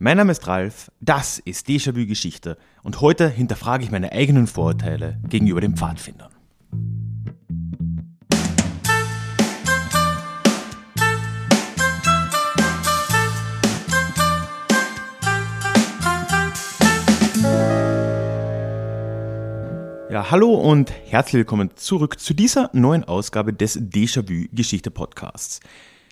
Mein Name ist Ralf, das ist Déjà-vu Geschichte und heute hinterfrage ich meine eigenen Vorurteile gegenüber den Pfadfindern. Ja, hallo und herzlich willkommen zurück zu dieser neuen Ausgabe des Déjà-vu Geschichte Podcasts.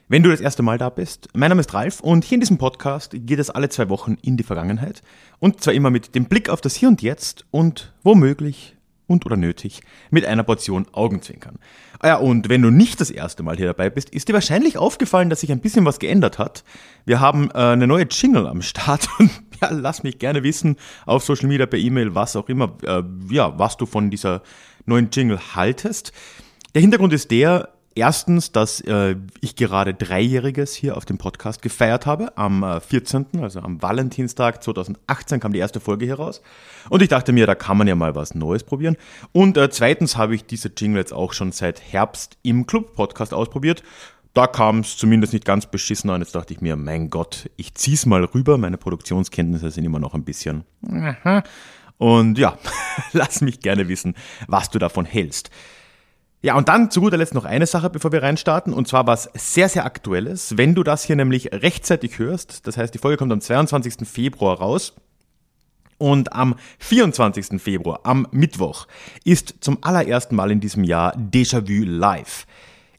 Wenn du das erste Mal da bist, mein Name ist Ralf und hier in diesem Podcast geht es alle zwei Wochen in die Vergangenheit und zwar immer mit dem Blick auf das Hier und Jetzt und womöglich und oder nötig mit einer Portion Augenzwinkern. Ah ja, und wenn du nicht das erste Mal hier dabei bist, ist dir wahrscheinlich aufgefallen, dass sich ein bisschen was geändert hat. Wir haben äh, eine neue Jingle am Start und ja, lass mich gerne wissen auf Social Media, per E-Mail, was auch immer, äh, ja, was du von dieser neuen Jingle haltest. Der Hintergrund ist der, Erstens, dass äh, ich gerade Dreijähriges hier auf dem Podcast gefeiert habe. Am äh, 14., also am Valentinstag 2018 kam die erste Folge hier raus. Und ich dachte mir, da kann man ja mal was Neues probieren. Und äh, zweitens habe ich diese Jingle jetzt auch schon seit Herbst im Club-Podcast ausprobiert. Da kam es zumindest nicht ganz beschissen an. Jetzt dachte ich mir, mein Gott, ich zieh's mal rüber. Meine Produktionskenntnisse sind immer noch ein bisschen. Und ja, lass mich gerne wissen, was du davon hältst. Ja, und dann zu guter Letzt noch eine Sache, bevor wir reinstarten, und zwar was sehr, sehr aktuelles. Wenn du das hier nämlich rechtzeitig hörst, das heißt, die Folge kommt am 22. Februar raus, und am 24. Februar, am Mittwoch, ist zum allerersten Mal in diesem Jahr Déjà-vu live.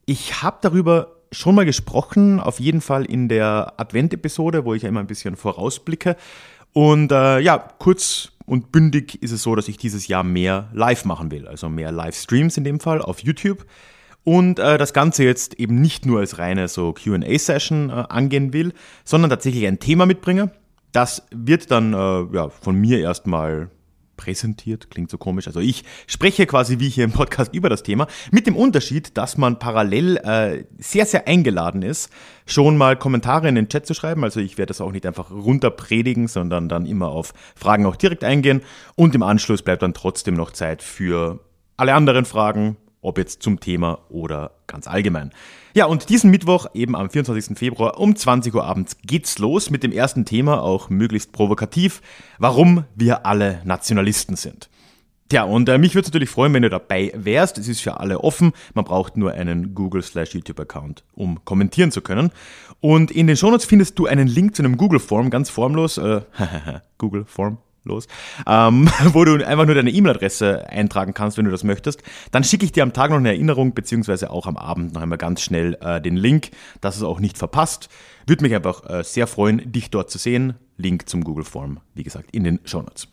Ich habe darüber schon mal gesprochen, auf jeden Fall in der Advent-Episode, wo ich ja immer ein bisschen vorausblicke. Und äh, ja, kurz und bündig ist es so, dass ich dieses Jahr mehr live machen will, also mehr Livestreams in dem Fall auf YouTube. Und äh, das Ganze jetzt eben nicht nur als reine so QA-Session äh, angehen will, sondern tatsächlich ein Thema mitbringe. Das wird dann äh, ja, von mir erstmal präsentiert, klingt so komisch. Also ich spreche quasi wie hier im Podcast über das Thema, mit dem Unterschied, dass man parallel äh, sehr, sehr eingeladen ist, schon mal Kommentare in den Chat zu schreiben. Also ich werde das auch nicht einfach runterpredigen, sondern dann immer auf Fragen auch direkt eingehen. Und im Anschluss bleibt dann trotzdem noch Zeit für alle anderen Fragen, ob jetzt zum Thema oder ganz allgemein. Ja, und diesen Mittwoch, eben am 24. Februar um 20 Uhr abends, geht's los mit dem ersten Thema, auch möglichst provokativ, warum wir alle Nationalisten sind. Tja, und äh, mich würde es natürlich freuen, wenn du dabei wärst. Es ist für alle offen. Man braucht nur einen Google slash YouTube Account, um kommentieren zu können. Und in den Shownotes findest du einen Link zu einem Google Form, ganz formlos. Äh, Google Form, los, ähm, wo du einfach nur deine E-Mail-Adresse eintragen kannst, wenn du das möchtest. Dann schicke ich dir am Tag noch eine Erinnerung, beziehungsweise auch am Abend noch einmal ganz schnell äh, den Link, dass es auch nicht verpasst. Würde mich einfach äh, sehr freuen, dich dort zu sehen. Link zum Google Form, wie gesagt, in den Show Notes.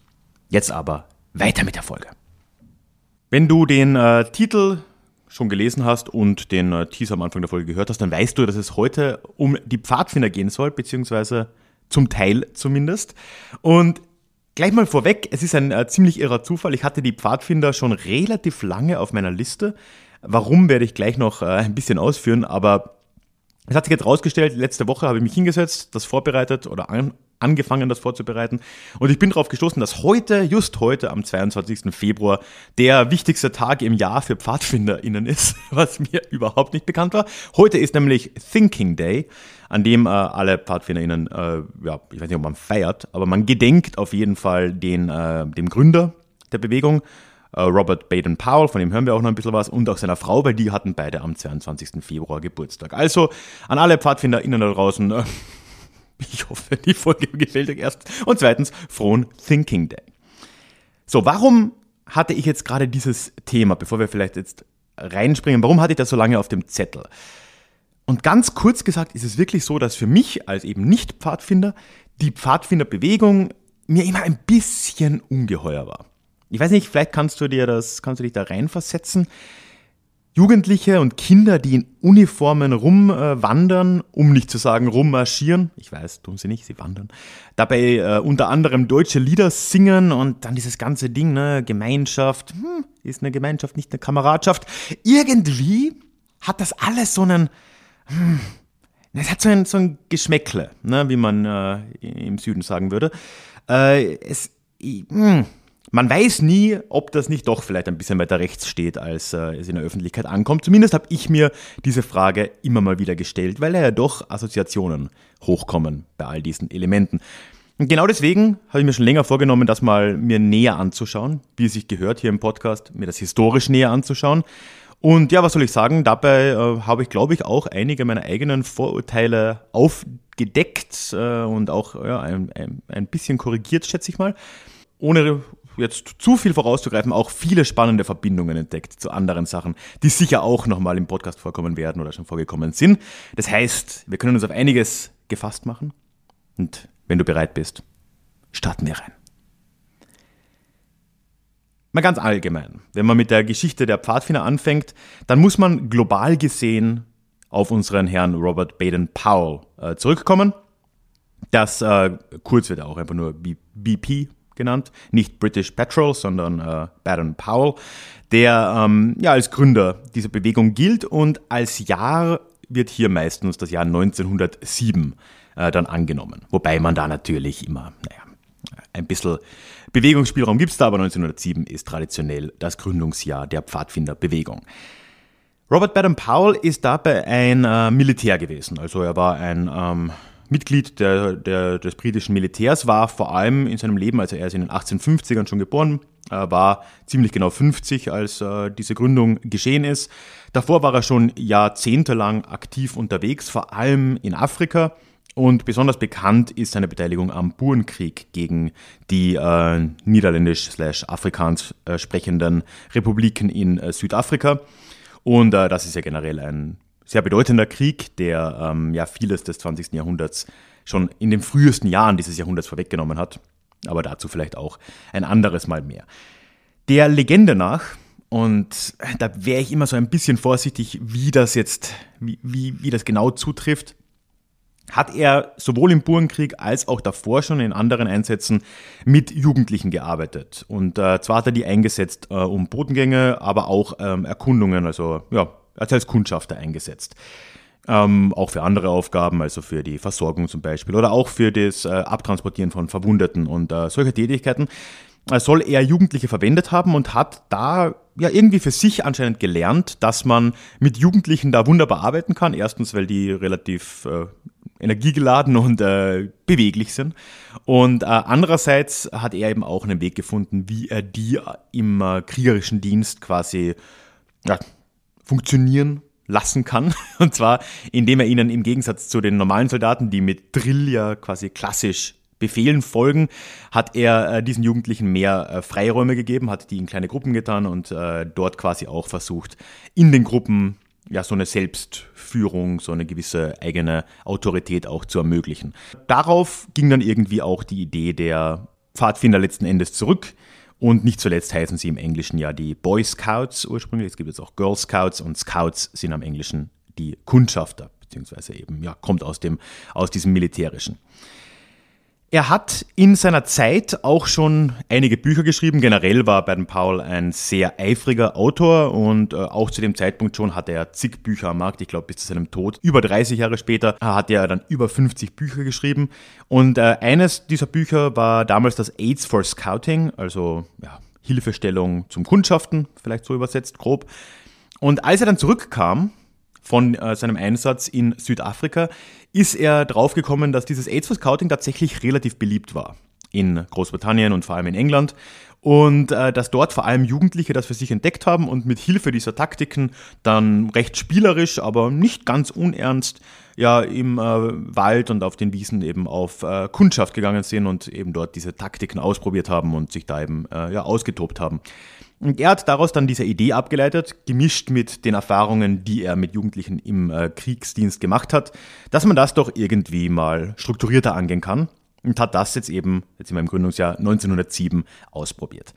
Jetzt aber weiter mit der Folge. Wenn du den äh, Titel schon gelesen hast und den äh, Teaser am Anfang der Folge gehört hast, dann weißt du, dass es heute um die Pfadfinder gehen soll, beziehungsweise zum Teil zumindest. Und Gleich mal vorweg, es ist ein äh, ziemlich irrer Zufall. Ich hatte die Pfadfinder schon relativ lange auf meiner Liste. Warum werde ich gleich noch äh, ein bisschen ausführen, aber es hat sich jetzt rausgestellt, letzte Woche habe ich mich hingesetzt, das vorbereitet oder an, angefangen, das vorzubereiten. Und ich bin darauf gestoßen, dass heute, just heute, am 22. Februar, der wichtigste Tag im Jahr für PfadfinderInnen ist, was mir überhaupt nicht bekannt war. Heute ist nämlich Thinking Day, an dem äh, alle PfadfinderInnen, äh, ja, ich weiß nicht, ob man feiert, aber man gedenkt auf jeden Fall den, äh, dem Gründer der Bewegung, äh, Robert Baden-Powell, von dem hören wir auch noch ein bisschen was, und auch seiner Frau, weil die hatten beide am 22. Februar Geburtstag. Also an alle PfadfinderInnen da draußen, äh, ich hoffe, die Folge gefällt euch erst. Und zweitens, frohen Thinking Day. So, warum hatte ich jetzt gerade dieses Thema, bevor wir vielleicht jetzt reinspringen, warum hatte ich das so lange auf dem Zettel? Und ganz kurz gesagt ist es wirklich so, dass für mich als eben Nicht-Pfadfinder die Pfadfinderbewegung mir immer ein bisschen ungeheuer war. Ich weiß nicht, vielleicht kannst du dir das, kannst du dich da reinversetzen. Jugendliche und Kinder, die in Uniformen rumwandern, um nicht zu sagen rummarschieren, ich weiß, tun sie nicht, sie wandern, dabei äh, unter anderem deutsche Lieder singen und dann dieses ganze Ding, ne, Gemeinschaft, hm, ist eine Gemeinschaft, nicht eine Kameradschaft. Irgendwie hat das alles so einen, hm, es hat so ein, so ein Geschmäckle, ne, wie man äh, im Süden sagen würde. Äh, es, hm, man weiß nie, ob das nicht doch vielleicht ein bisschen weiter rechts steht, als äh, es in der Öffentlichkeit ankommt. Zumindest habe ich mir diese Frage immer mal wieder gestellt, weil ja doch Assoziationen hochkommen bei all diesen Elementen. Und genau deswegen habe ich mir schon länger vorgenommen, das mal mir näher anzuschauen, wie es sich gehört hier im Podcast, mir das historisch näher anzuschauen. Und ja, was soll ich sagen? Dabei äh, habe ich, glaube ich, auch einige meiner eigenen Vorurteile aufgedeckt äh, und auch ja, ein, ein, ein bisschen korrigiert, schätze ich mal. Ohne jetzt zu viel vorauszugreifen, auch viele spannende Verbindungen entdeckt zu anderen Sachen, die sicher auch nochmal im Podcast vorkommen werden oder schon vorgekommen sind. Das heißt, wir können uns auf einiges gefasst machen. Und wenn du bereit bist, starten wir rein. Mal ganz allgemein, wenn man mit der Geschichte der Pfadfinder anfängt, dann muss man global gesehen auf unseren Herrn Robert Baden-Powell äh, zurückkommen. Das äh, kurz wird auch einfach nur BP genannt, nicht British Petrol, sondern äh, Baden-Powell, der ähm, ja als Gründer dieser Bewegung gilt und als Jahr wird hier meistens das Jahr 1907 äh, dann angenommen. Wobei man da natürlich immer, naja, ein bisschen Bewegungsspielraum gibt es da, aber 1907 ist traditionell das Gründungsjahr der Pfadfinderbewegung. Robert Baden-Powell ist dabei ein äh, Militär gewesen. Also er war ein ähm, Mitglied der, der, des britischen Militärs, war vor allem in seinem Leben, also er ist in den 1850ern schon geboren, äh, war ziemlich genau 50, als äh, diese Gründung geschehen ist. Davor war er schon jahrzehntelang aktiv unterwegs, vor allem in Afrika. Und besonders bekannt ist seine Beteiligung am Burenkrieg gegen die äh, niederländisch-afrikaans äh, sprechenden Republiken in äh, Südafrika. Und äh, das ist ja generell ein sehr bedeutender Krieg, der ähm, ja vieles des 20. Jahrhunderts schon in den frühesten Jahren dieses Jahrhunderts vorweggenommen hat. Aber dazu vielleicht auch ein anderes Mal mehr. Der Legende nach, und da wäre ich immer so ein bisschen vorsichtig, wie das jetzt, wie, wie, wie das genau zutrifft, hat er sowohl im Burenkrieg als auch davor schon in anderen Einsätzen mit Jugendlichen gearbeitet. Und äh, zwar hat er die eingesetzt, äh, um Bodengänge, aber auch ähm, Erkundungen, also ja, als Kundschafter eingesetzt. Ähm, auch für andere Aufgaben, also für die Versorgung zum Beispiel oder auch für das äh, Abtransportieren von Verwundeten und äh, solche Tätigkeiten äh, soll er Jugendliche verwendet haben und hat da ja irgendwie für sich anscheinend gelernt, dass man mit Jugendlichen da wunderbar arbeiten kann. Erstens, weil die relativ äh, energiegeladen und äh, beweglich sind. Und äh, andererseits hat er eben auch einen Weg gefunden, wie er die im äh, kriegerischen Dienst quasi ja, funktionieren lassen kann. Und zwar, indem er ihnen im Gegensatz zu den normalen Soldaten, die mit Drill ja quasi klassisch Befehlen folgen, hat er äh, diesen Jugendlichen mehr äh, Freiräume gegeben, hat die in kleine Gruppen getan und äh, dort quasi auch versucht, in den Gruppen ja so eine Selbstführung, so eine gewisse eigene Autorität auch zu ermöglichen. Darauf ging dann irgendwie auch die Idee der Pfadfinder letzten Endes zurück. Und nicht zuletzt heißen sie im Englischen ja die Boy Scouts ursprünglich. Es gibt jetzt auch Girl Scouts und Scouts sind am Englischen die Kundschafter, beziehungsweise eben, ja, kommt aus dem, aus diesem Militärischen. Er hat in seiner Zeit auch schon einige Bücher geschrieben. Generell war Baden-Powell ein sehr eifriger Autor und äh, auch zu dem Zeitpunkt schon hatte er zig Bücher am Markt. Ich glaube, bis zu seinem Tod. Über 30 Jahre später hat er dann über 50 Bücher geschrieben. Und äh, eines dieser Bücher war damals das AIDS for Scouting, also ja, Hilfestellung zum Kundschaften, vielleicht so übersetzt grob. Und als er dann zurückkam von äh, seinem Einsatz in Südafrika, ist er draufgekommen, dass dieses AIDS for Scouting tatsächlich relativ beliebt war in Großbritannien und vor allem in England. Und äh, dass dort vor allem Jugendliche das für sich entdeckt haben und mit Hilfe dieser Taktiken dann recht spielerisch, aber nicht ganz unernst, ja im äh, Wald und auf den Wiesen eben auf äh, Kundschaft gegangen sind und eben dort diese Taktiken ausprobiert haben und sich da eben äh, ja ausgetobt haben. Und er hat daraus dann diese Idee abgeleitet, gemischt mit den Erfahrungen, die er mit Jugendlichen im äh, Kriegsdienst gemacht hat, dass man das doch irgendwie mal strukturierter angehen kann und hat das jetzt eben, jetzt in meinem Gründungsjahr 1907, ausprobiert.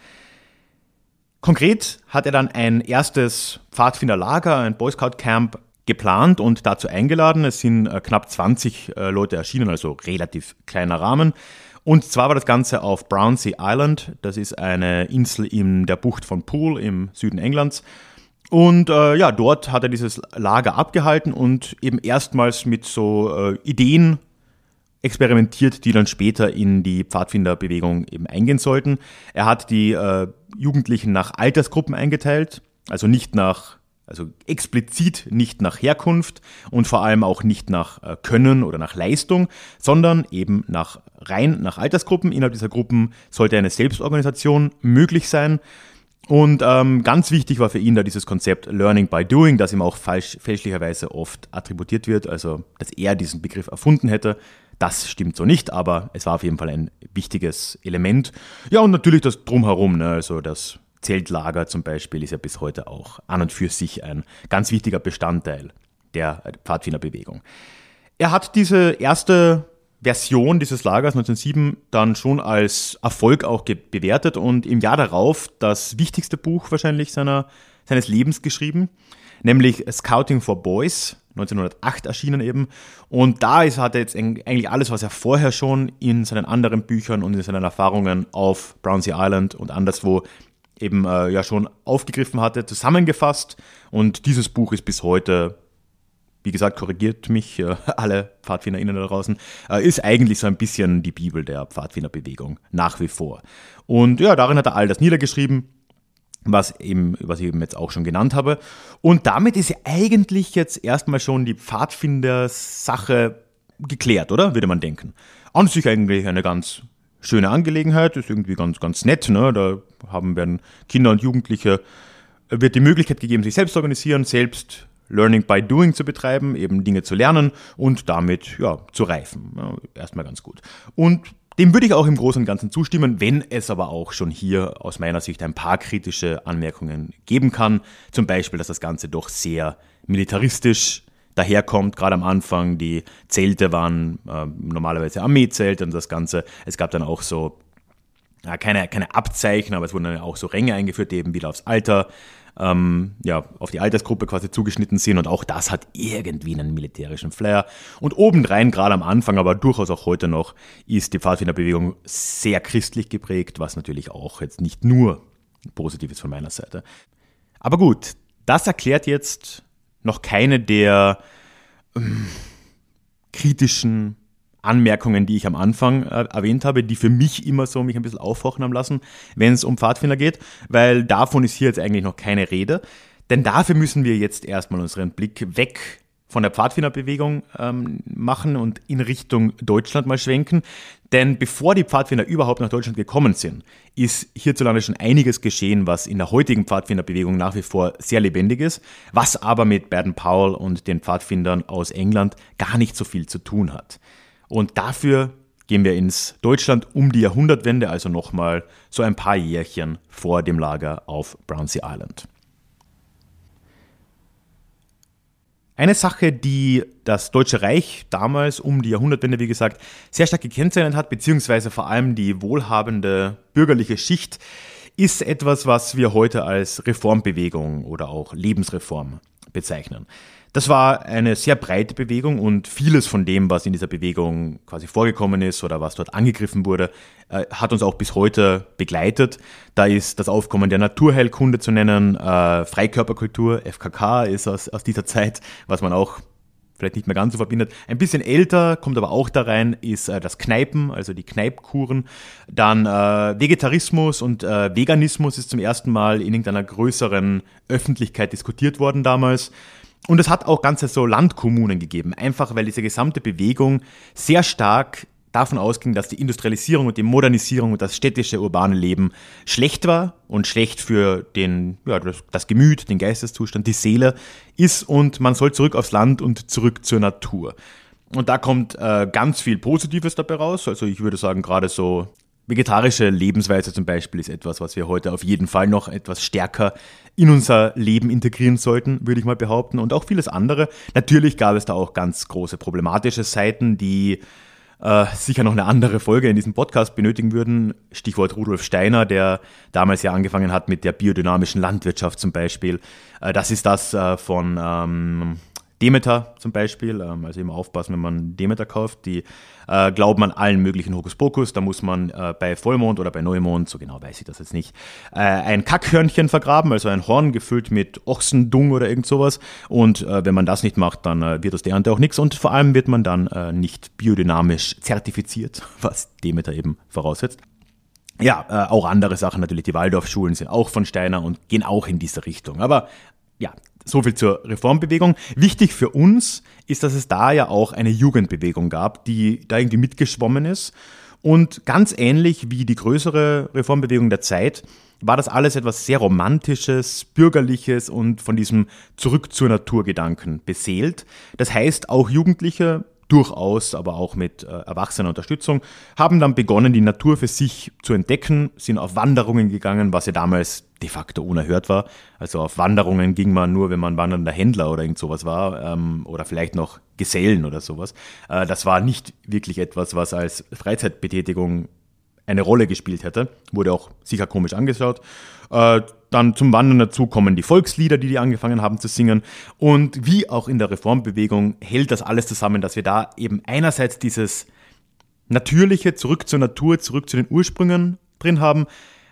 Konkret hat er dann ein erstes Pfadfinderlager, ein Boy Scout Camp geplant und dazu eingeladen. Es sind äh, knapp 20 äh, Leute erschienen, also relativ kleiner Rahmen. Und zwar war das Ganze auf Brownsea Island. Das ist eine Insel in der Bucht von Poole im Süden Englands. Und äh, ja, dort hat er dieses Lager abgehalten und eben erstmals mit so äh, Ideen experimentiert, die dann später in die Pfadfinderbewegung eben eingehen sollten. Er hat die äh, Jugendlichen nach Altersgruppen eingeteilt, also nicht nach Also explizit nicht nach Herkunft und vor allem auch nicht nach äh, Können oder nach Leistung, sondern eben nach rein nach Altersgruppen. Innerhalb dieser Gruppen sollte eine Selbstorganisation möglich sein. Und ähm, ganz wichtig war für ihn da dieses Konzept Learning by Doing, das ihm auch falsch, fälschlicherweise oft attributiert wird, also dass er diesen Begriff erfunden hätte. Das stimmt so nicht, aber es war auf jeden Fall ein wichtiges Element. Ja, und natürlich das Drumherum, ne? also das Zeltlager zum Beispiel ist ja bis heute auch an und für sich ein ganz wichtiger Bestandteil der Pfadfinderbewegung. Er hat diese erste Version dieses Lagers 1907 dann schon als Erfolg auch bewertet und im Jahr darauf das wichtigste Buch wahrscheinlich seiner, seines Lebens geschrieben, nämlich Scouting for Boys, 1908 erschienen eben. Und da ist, hat er jetzt eigentlich alles, was er vorher schon in seinen anderen Büchern und in seinen Erfahrungen auf Brownsea Island und anderswo eben äh, ja schon aufgegriffen hatte, zusammengefasst. Und dieses Buch ist bis heute, wie gesagt, korrigiert mich äh, alle PfadfinderInnen da draußen, äh, ist eigentlich so ein bisschen die Bibel der Pfadfinderbewegung, nach wie vor. Und ja, darin hat er all das niedergeschrieben, was eben, was ich eben jetzt auch schon genannt habe. Und damit ist eigentlich jetzt erstmal schon die Pfadfinder-Sache geklärt, oder? Würde man denken. An sich eigentlich eine ganz schöne Angelegenheit, ist irgendwie ganz, ganz nett. Ne? Da haben werden Kinder und Jugendliche, äh, wird die Möglichkeit gegeben, sich selbst zu organisieren, selbst Learning by Doing zu betreiben, eben Dinge zu lernen und damit ja, zu reifen. Ja, erstmal ganz gut. Und dem würde ich auch im Großen und Ganzen zustimmen, wenn es aber auch schon hier aus meiner Sicht ein paar kritische Anmerkungen geben kann. Zum Beispiel, dass das Ganze doch sehr militaristisch daherkommt. Gerade am Anfang, die Zelte waren äh, normalerweise Armeezelte und das Ganze. Es gab dann auch so, ja, keine, keine Abzeichen, aber es wurden dann auch so Ränge eingeführt, die eben wieder aufs Alter, ähm, ja, auf die Altersgruppe quasi zugeschnitten sind. Und auch das hat irgendwie einen militärischen Flair. Und obendrein, gerade am Anfang, aber durchaus auch heute noch, ist die Pfadfinderbewegung sehr christlich geprägt, was natürlich auch jetzt nicht nur positiv ist von meiner Seite. Aber gut, das erklärt jetzt noch keine der ähm, kritischen Anmerkungen, die ich am Anfang äh, erwähnt habe, die für mich immer so mich ein bisschen aufhorchen haben lassen, wenn es um Pfadfinder geht, weil davon ist hier jetzt eigentlich noch keine Rede. Denn dafür müssen wir jetzt erstmal unseren Blick weg von der Pfadfinderbewegung ähm, machen und in Richtung Deutschland mal schwenken. Denn bevor die Pfadfinder überhaupt nach Deutschland gekommen sind, ist hierzulande schon einiges geschehen, was in der heutigen Pfadfinderbewegung nach wie vor sehr lebendig ist, was aber mit Baden Powell und den Pfadfindern aus England gar nicht so viel zu tun hat. Und dafür gehen wir ins Deutschland um die Jahrhundertwende, also nochmal so ein paar Jährchen vor dem Lager auf Brownsea Island. Eine Sache, die das Deutsche Reich damals um die Jahrhundertwende, wie gesagt, sehr stark gekennzeichnet hat, beziehungsweise vor allem die wohlhabende bürgerliche Schicht, ist etwas, was wir heute als Reformbewegung oder auch Lebensreform bezeichnen. Das war eine sehr breite Bewegung und vieles von dem, was in dieser Bewegung quasi vorgekommen ist oder was dort angegriffen wurde, äh, hat uns auch bis heute begleitet. Da ist das Aufkommen der Naturheilkunde zu nennen, äh, Freikörperkultur, FKK ist aus, aus dieser Zeit, was man auch vielleicht nicht mehr ganz so verbindet. Ein bisschen älter, kommt aber auch da rein, ist äh, das Kneipen, also die Kneipkuren. Dann äh, Vegetarismus und äh, Veganismus ist zum ersten Mal in irgendeiner größeren Öffentlichkeit diskutiert worden damals. Und es hat auch ganze so Landkommunen gegeben, einfach weil diese gesamte Bewegung sehr stark davon ausging, dass die Industrialisierung und die Modernisierung und das städtische urbane Leben schlecht war und schlecht für den, ja, das, das Gemüt, den Geisteszustand, die Seele ist und man soll zurück aufs Land und zurück zur Natur. Und da kommt äh, ganz viel Positives dabei raus. Also ich würde sagen, gerade so Vegetarische Lebensweise zum Beispiel ist etwas, was wir heute auf jeden Fall noch etwas stärker in unser Leben integrieren sollten, würde ich mal behaupten. Und auch vieles andere. Natürlich gab es da auch ganz große problematische Seiten, die äh, sicher noch eine andere Folge in diesem Podcast benötigen würden. Stichwort Rudolf Steiner, der damals ja angefangen hat mit der biodynamischen Landwirtschaft zum Beispiel. Äh, das ist das äh, von ähm, Demeter zum Beispiel, ähm, also immer aufpassen, wenn man Demeter kauft, die äh, glauben an allen möglichen Hokuspokus. Da muss man äh, bei Vollmond oder bei Neumond, so genau weiß ich das jetzt nicht, äh, ein Kackhörnchen vergraben, also ein Horn gefüllt mit Ochsendung oder irgend sowas. Und äh, wenn man das nicht macht, dann äh, wird aus der Ernte auch nichts und vor allem wird man dann äh, nicht biodynamisch zertifiziert, was Demeter eben voraussetzt. Ja, auch andere Sachen natürlich. Die Waldorfschulen sind auch von Steiner und gehen auch in diese Richtung. Aber ja, So viel zur Reformbewegung. Wichtig für uns ist, dass es da ja auch eine Jugendbewegung gab, die da irgendwie mitgeschwommen ist. Und ganz ähnlich wie die größere Reformbewegung der Zeit war das alles etwas sehr Romantisches, Bürgerliches und von diesem Zurück zur Natur Gedanken beseelt. Das heißt, auch Jugendliche durchaus, aber auch mit äh, erwachsener Unterstützung, haben dann begonnen, die Natur für sich zu entdecken, sind auf Wanderungen gegangen, was ja damals de facto unerhört war. Also auf Wanderungen ging man nur, wenn man wandernder Händler oder irgend sowas war ähm, oder vielleicht noch Gesellen oder sowas. Äh, das war nicht wirklich etwas, was als Freizeitbetätigung eine Rolle gespielt hätte. Wurde auch sicher komisch angeschaut. Äh, dann zum Wandern dazu kommen die Volkslieder, die die angefangen haben zu singen. Und wie auch in der Reformbewegung hält das alles zusammen, dass wir da eben einerseits dieses Natürliche, zurück zur Natur, zurück zu den Ursprüngen drin haben.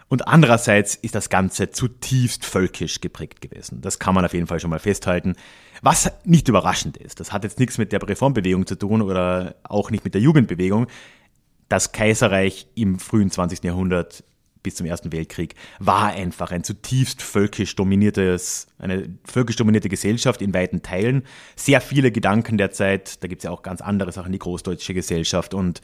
Und andererseits ist das Ganze zutiefst völkisch geprägt gewesen. Das kann man auf jeden Fall schon mal festhalten. Was nicht überraschend ist. Das hat jetzt nichts mit der Reformbewegung zu tun oder auch nicht mit der Jugendbewegung. Das Kaiserreich im frühen 20. Jahrhundert bis zum Ersten Weltkrieg war einfach ein zutiefst völkisch dominiertes, eine völkisch dominierte Gesellschaft in weiten Teilen. Sehr viele Gedanken der Zeit, da gibt es ja auch ganz andere Sachen, die großdeutsche Gesellschaft und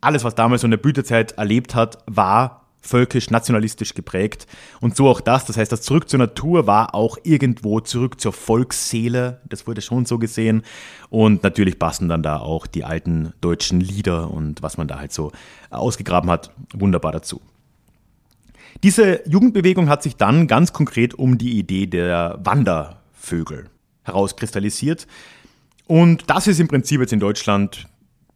alles, was damals so in der Blütezeit erlebt hat, war völkisch, nationalistisch geprägt. Und so auch das. Das heißt, das Zurück zur Natur war auch irgendwo zurück zur Volksseele. Das wurde schon so gesehen. Und natürlich passen dann da auch die alten deutschen Lieder und was man da halt so ausgegraben hat, wunderbar dazu. Diese Jugendbewegung hat sich dann ganz konkret um die Idee der Wandervögel herauskristallisiert. Und das ist im Prinzip jetzt in Deutschland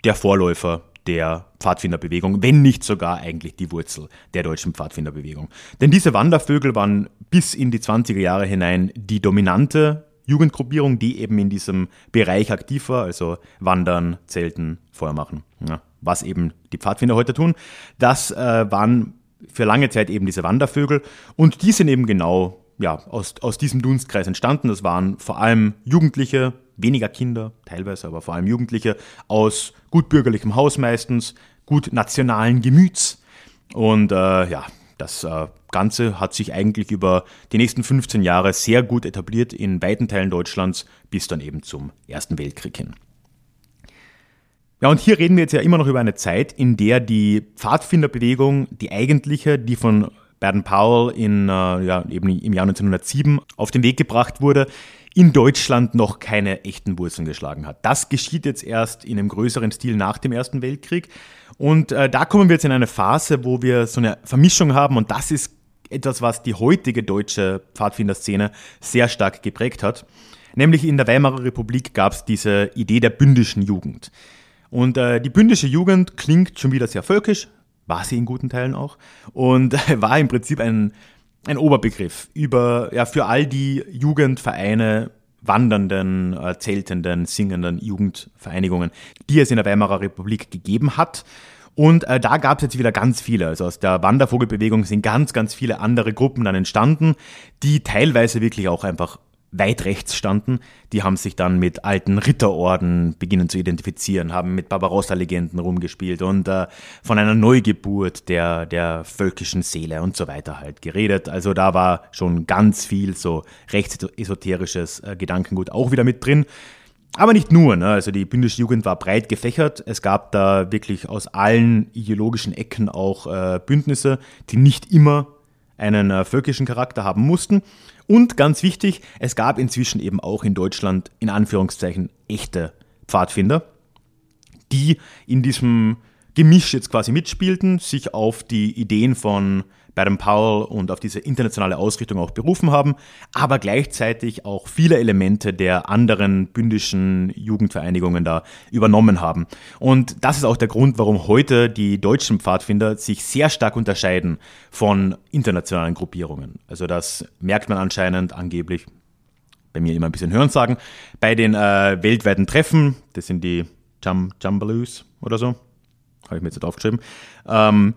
der Vorläufer der Pfadfinderbewegung, wenn nicht sogar eigentlich die Wurzel der deutschen Pfadfinderbewegung. Denn diese Wandervögel waren bis in die 20er Jahre hinein die dominante Jugendgruppierung, die eben in diesem Bereich aktiv war, also Wandern, Zelten, Feuer machen, ja, was eben die Pfadfinder heute tun. Das äh, waren für lange Zeit eben diese Wandervögel und die sind eben genau ja, aus, aus diesem Dunstkreis entstanden. Das waren vor allem Jugendliche, weniger Kinder, teilweise, aber vor allem Jugendliche aus gut bürgerlichem Haus meistens, gut nationalen Gemüts. Und äh, ja, das äh, Ganze hat sich eigentlich über die nächsten 15 Jahre sehr gut etabliert in weiten Teilen Deutschlands bis dann eben zum Ersten Weltkrieg hin. Ja, und hier reden wir jetzt ja immer noch über eine Zeit, in der die Pfadfinderbewegung, die eigentliche, die von Baden-Powell in, äh, ja, eben im Jahr 1907 auf den Weg gebracht wurde, in Deutschland noch keine echten Wurzeln geschlagen hat. Das geschieht jetzt erst in einem größeren Stil nach dem Ersten Weltkrieg. Und äh, da kommen wir jetzt in eine Phase, wo wir so eine Vermischung haben und das ist etwas, was die heutige deutsche Pfadfinderszene sehr stark geprägt hat. Nämlich in der Weimarer Republik gab es diese Idee der bündischen Jugend. Und äh, die bündische Jugend klingt schon wieder sehr völkisch, war sie in guten Teilen auch, und war im Prinzip ein, ein Oberbegriff über, ja, für all die Jugendvereine, wandernden, äh, zeltenden, singenden Jugendvereinigungen, die es in der Weimarer Republik gegeben hat. Und äh, da gab es jetzt wieder ganz viele. Also aus der Wandervogelbewegung sind ganz, ganz viele andere Gruppen dann entstanden, die teilweise wirklich auch einfach weit rechts standen, die haben sich dann mit alten Ritterorden beginnen zu identifizieren, haben mit Barbarossa-Legenden rumgespielt und äh, von einer Neugeburt der, der völkischen Seele und so weiter halt geredet. Also da war schon ganz viel so rechtsesoterisches äh, Gedankengut auch wieder mit drin. Aber nicht nur, ne? also die bündische Jugend war breit gefächert. Es gab da wirklich aus allen ideologischen Ecken auch äh, Bündnisse, die nicht immer einen äh, völkischen Charakter haben mussten. Und ganz wichtig, es gab inzwischen eben auch in Deutschland in Anführungszeichen echte Pfadfinder, die in diesem Gemisch jetzt quasi mitspielten, sich auf die Ideen von Baden Powell und auf diese internationale Ausrichtung auch berufen haben, aber gleichzeitig auch viele Elemente der anderen bündischen Jugendvereinigungen da übernommen haben. Und das ist auch der Grund, warum heute die deutschen Pfadfinder sich sehr stark unterscheiden von internationalen Gruppierungen. Also das merkt man anscheinend angeblich, bei mir immer ein bisschen hören sagen, bei den äh, weltweiten Treffen, das sind die Jum Jumbaloos oder so, habe ich mir jetzt aufgeschrieben, ähm,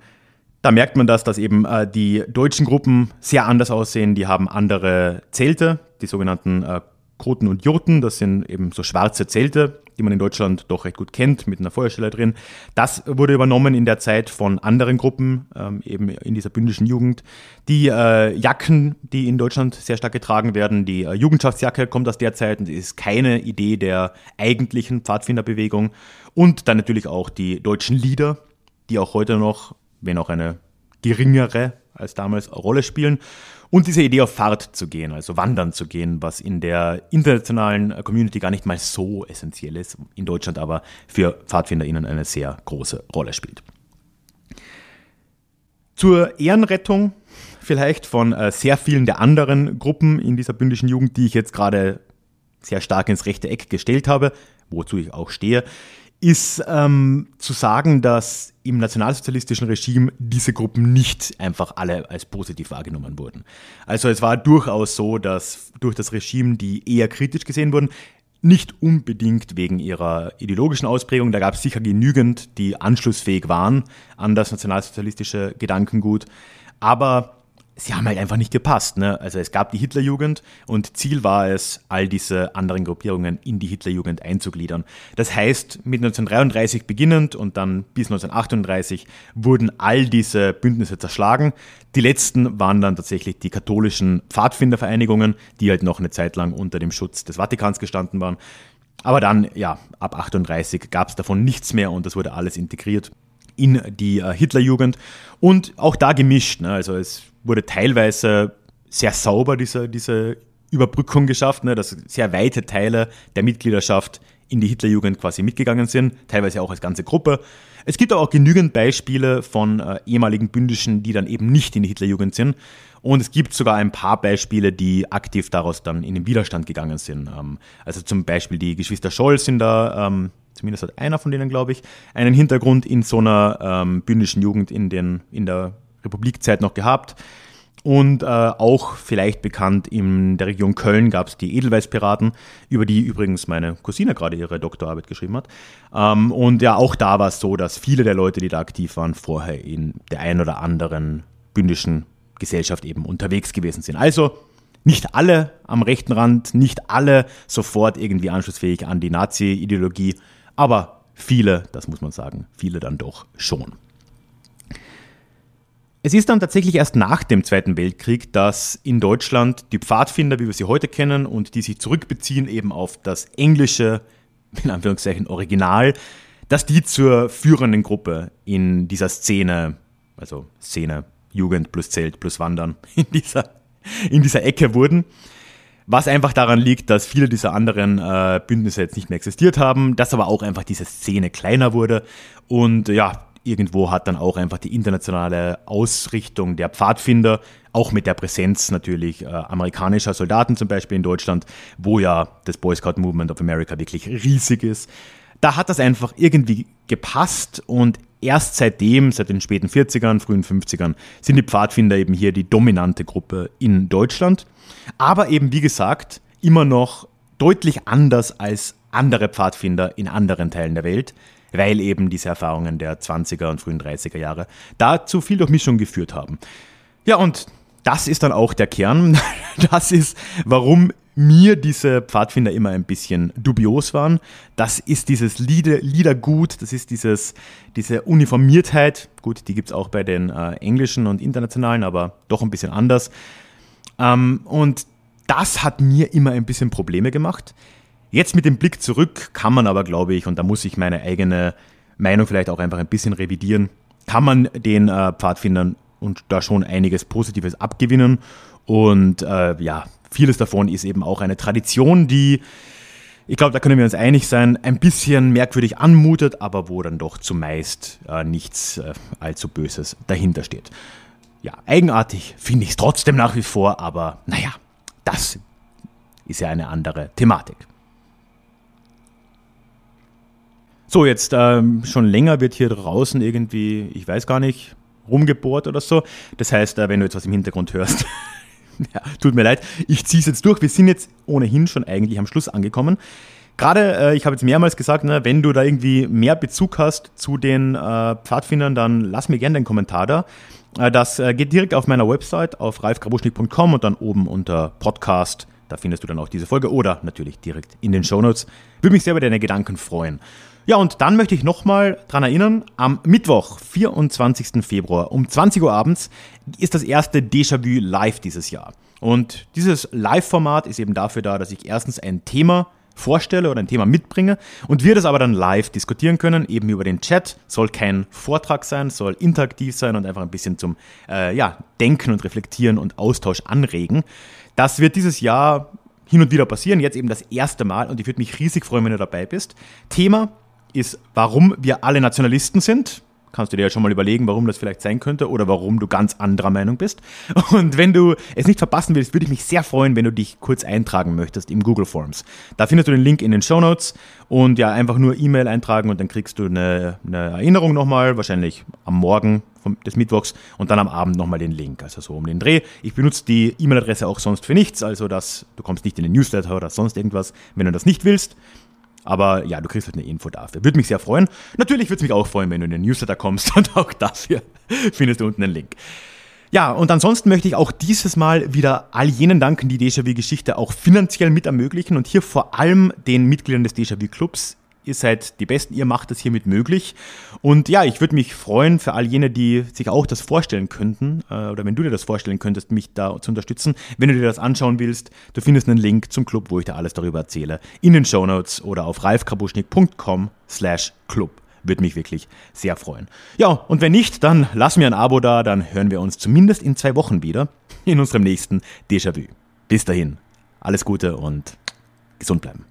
da merkt man das, dass eben äh, die deutschen Gruppen sehr anders aussehen. Die haben andere Zelte, die sogenannten äh, Koten und Jurten. Das sind eben so schwarze Zelte, die man in Deutschland doch recht gut kennt, mit einer Feuerstelle drin. Das wurde übernommen in der Zeit von anderen Gruppen, ähm, eben in dieser bündischen Jugend. Die äh, Jacken, die in Deutschland sehr stark getragen werden, die äh, Jugendschaftsjacke kommt aus der Zeit und ist keine Idee der eigentlichen Pfadfinderbewegung. Und dann natürlich auch die deutschen Lieder, die auch heute noch, wenn auch eine geringere als damals, Rolle spielen. Und diese Idee auf Fahrt zu gehen, also wandern zu gehen, was in der internationalen Community gar nicht mal so essentiell ist, in Deutschland aber für PfadfinderInnen eine sehr große Rolle spielt. Zur Ehrenrettung vielleicht von äh, sehr vielen der anderen Gruppen in dieser bündischen Jugend, die ich jetzt gerade sehr stark ins rechte Eck gestellt habe, wozu ich auch stehe, ist ähm, zu sagen, dass im nationalsozialistischen Regime diese Gruppen nicht einfach alle als positiv wahrgenommen wurden. Also es war durchaus so, dass durch das Regime die eher kritisch gesehen wurden, nicht unbedingt wegen ihrer ideologischen Ausprägung, da gab es sicher genügend, die anschlussfähig waren an das nationalsozialistische Gedankengut, aber sie haben halt einfach nicht gepasst. Ne? Also es gab die Hitlerjugend und Ziel war es, all diese anderen Gruppierungen in die Hitlerjugend einzugliedern. Das heißt, mit 1933 beginnend und dann bis 1938 wurden all diese Bündnisse zerschlagen. Die letzten waren dann tatsächlich die katholischen Pfadfindervereinigungen, die halt noch eine Zeit lang unter dem Schutz des Vatikans gestanden waren. Aber dann, ja, ab 38 gab es davon nichts mehr und das wurde alles integriert in die äh, Hitlerjugend und auch da gemischt. Ne? Also es wurde teilweise sehr sauber diese, diese Überbrückung geschafft, ne? dass sehr weite Teile der Mitgliedschaft in die Hitlerjugend quasi mitgegangen sind, teilweise auch als ganze Gruppe. Es gibt aber auch genügend Beispiele von äh, ehemaligen Bündischen, die dann eben nicht in die Hitlerjugend sind. Und es gibt sogar ein paar Beispiele, die aktiv daraus dann in den Widerstand gegangen sind. Ähm, also zum Beispiel die Geschwister Scholl sind da ähm, zumindest hat einer von denen, glaube ich, einen Hintergrund in so einer ähm, bündischen Jugend in, den, in der Republikzeit noch gehabt. Und äh, auch vielleicht bekannt in der Region Köln gab es die Edelweißpiraten, über die übrigens meine Cousine gerade ihre Doktorarbeit geschrieben hat. Ähm, und ja, auch da war es so, dass viele der Leute, die da aktiv waren, vorher in der einen oder anderen bündischen Gesellschaft eben unterwegs gewesen sind. Also nicht alle am rechten Rand, nicht alle sofort irgendwie anschlussfähig an die Nazi-Ideologie, aber viele, das muss man sagen, viele dann doch schon. Es ist dann tatsächlich erst nach dem Zweiten Weltkrieg, dass in Deutschland die Pfadfinder, wie wir sie heute kennen und die sich zurückbeziehen eben auf das englische, in Anführungszeichen Original, dass die zur führenden Gruppe in dieser Szene, also Szene Jugend plus Zelt plus Wandern, in dieser, in dieser Ecke wurden. Was einfach daran liegt, dass viele dieser anderen äh, Bündnisse jetzt nicht mehr existiert haben, dass aber auch einfach diese Szene kleiner wurde und ja, irgendwo hat dann auch einfach die internationale Ausrichtung der Pfadfinder, auch mit der Präsenz natürlich äh, amerikanischer Soldaten zum Beispiel in Deutschland, wo ja das Boy Scout Movement of America wirklich riesig ist. Da hat das einfach irgendwie gepasst und erst seitdem, seit den späten 40ern, frühen 50ern, sind die Pfadfinder eben hier die dominante Gruppe in Deutschland. Aber eben, wie gesagt, immer noch deutlich anders als andere Pfadfinder in anderen Teilen der Welt, weil eben diese Erfahrungen der 20er und frühen 30er Jahre dazu viel Durchmischung geführt haben. Ja, und das ist dann auch der Kern. Das ist, warum mir diese Pfadfinder immer ein bisschen dubios waren. Das ist dieses Lieder, Liedergut, das ist dieses, diese Uniformiertheit. Gut, die gibt es auch bei den äh, englischen und internationalen, aber doch ein bisschen anders. Ähm, und das hat mir immer ein bisschen Probleme gemacht. Jetzt mit dem Blick zurück kann man aber, glaube ich, und da muss ich meine eigene Meinung vielleicht auch einfach ein bisschen revidieren, kann man den äh, Pfadfindern und da schon einiges Positives abgewinnen. Und äh, ja, vieles davon ist eben auch eine Tradition, die, ich glaube, da können wir uns einig sein, ein bisschen merkwürdig anmutet, aber wo dann doch zumeist äh, nichts äh, allzu Böses dahinter steht. Ja, eigenartig finde ich es trotzdem nach wie vor, aber naja, das ist ja eine andere Thematik. So, jetzt ähm, schon länger wird hier draußen irgendwie, ich weiß gar nicht, rumgebohrt oder so. Das heißt, äh, wenn du jetzt was im Hintergrund hörst, ja, tut mir leid, ich ziehe es jetzt durch. Wir sind jetzt ohnehin schon eigentlich am Schluss angekommen. Gerade, äh, ich habe jetzt mehrmals gesagt, ne, wenn du da irgendwie mehr Bezug hast zu den äh, Pfadfindern, dann lass mir gerne einen Kommentar da. Äh, das äh, geht direkt auf meiner Website auf ralfgrabuschnik.com und dann oben unter Podcast Da findest du dann auch diese Folge oder natürlich direkt in den Shownotes. Würde mich sehr über deine Gedanken freuen. Ja, und dann möchte ich nochmal daran erinnern, am Mittwoch, 24. Februar um 20 Uhr abends ist das erste Déjà-vu live dieses Jahr. Und dieses Live-Format ist eben dafür da, dass ich erstens ein Thema vorstelle oder ein Thema mitbringe und wir das aber dann live diskutieren können, eben über den Chat. Soll kein Vortrag sein, soll interaktiv sein und einfach ein bisschen zum äh, ja, Denken und Reflektieren und Austausch anregen. Das wird dieses Jahr hin und wieder passieren, jetzt eben das erste Mal und ich würde mich riesig freuen, wenn du dabei bist. Thema ist, warum wir alle Nationalisten sind kannst du dir ja schon mal überlegen, warum das vielleicht sein könnte oder warum du ganz anderer Meinung bist. Und wenn du es nicht verpassen willst, würde ich mich sehr freuen, wenn du dich kurz eintragen möchtest im Google Forms. Da findest du den Link in den Show Notes und ja, einfach nur E-Mail eintragen und dann kriegst du eine, eine Erinnerung nochmal, wahrscheinlich am Morgen des Mittwochs und dann am Abend nochmal den Link, also so um den Dreh. Ich benutze die E-Mail-Adresse auch sonst für nichts, also dass du kommst nicht in den Newsletter oder sonst irgendwas, wenn du das nicht willst. Aber ja, du kriegst halt eine Info dafür. Würde mich sehr freuen. Natürlich würde es mich auch freuen, wenn du in den Newsletter kommst und auch dafür findest du unten einen Link. Ja, und ansonsten möchte ich auch dieses Mal wieder all jenen danken, die Déjà-vu-Geschichte auch finanziell mit ermöglichen und hier vor allem den Mitgliedern des Déjà-vu-Clubs Ihr seid die Besten, ihr macht es hiermit möglich. Und ja, ich würde mich freuen für all jene, die sich auch das vorstellen könnten, äh, oder wenn du dir das vorstellen könntest, mich da zu unterstützen. Wenn du dir das anschauen willst, du findest einen Link zum Club, wo ich dir alles darüber erzähle, in den Show Notes oder auf ralfkabuschnik.com slash club. Würde mich wirklich sehr freuen. Ja, und wenn nicht, dann lass mir ein Abo da, dann hören wir uns zumindest in zwei Wochen wieder in unserem nächsten Déjà-vu. Bis dahin, alles Gute und gesund bleiben.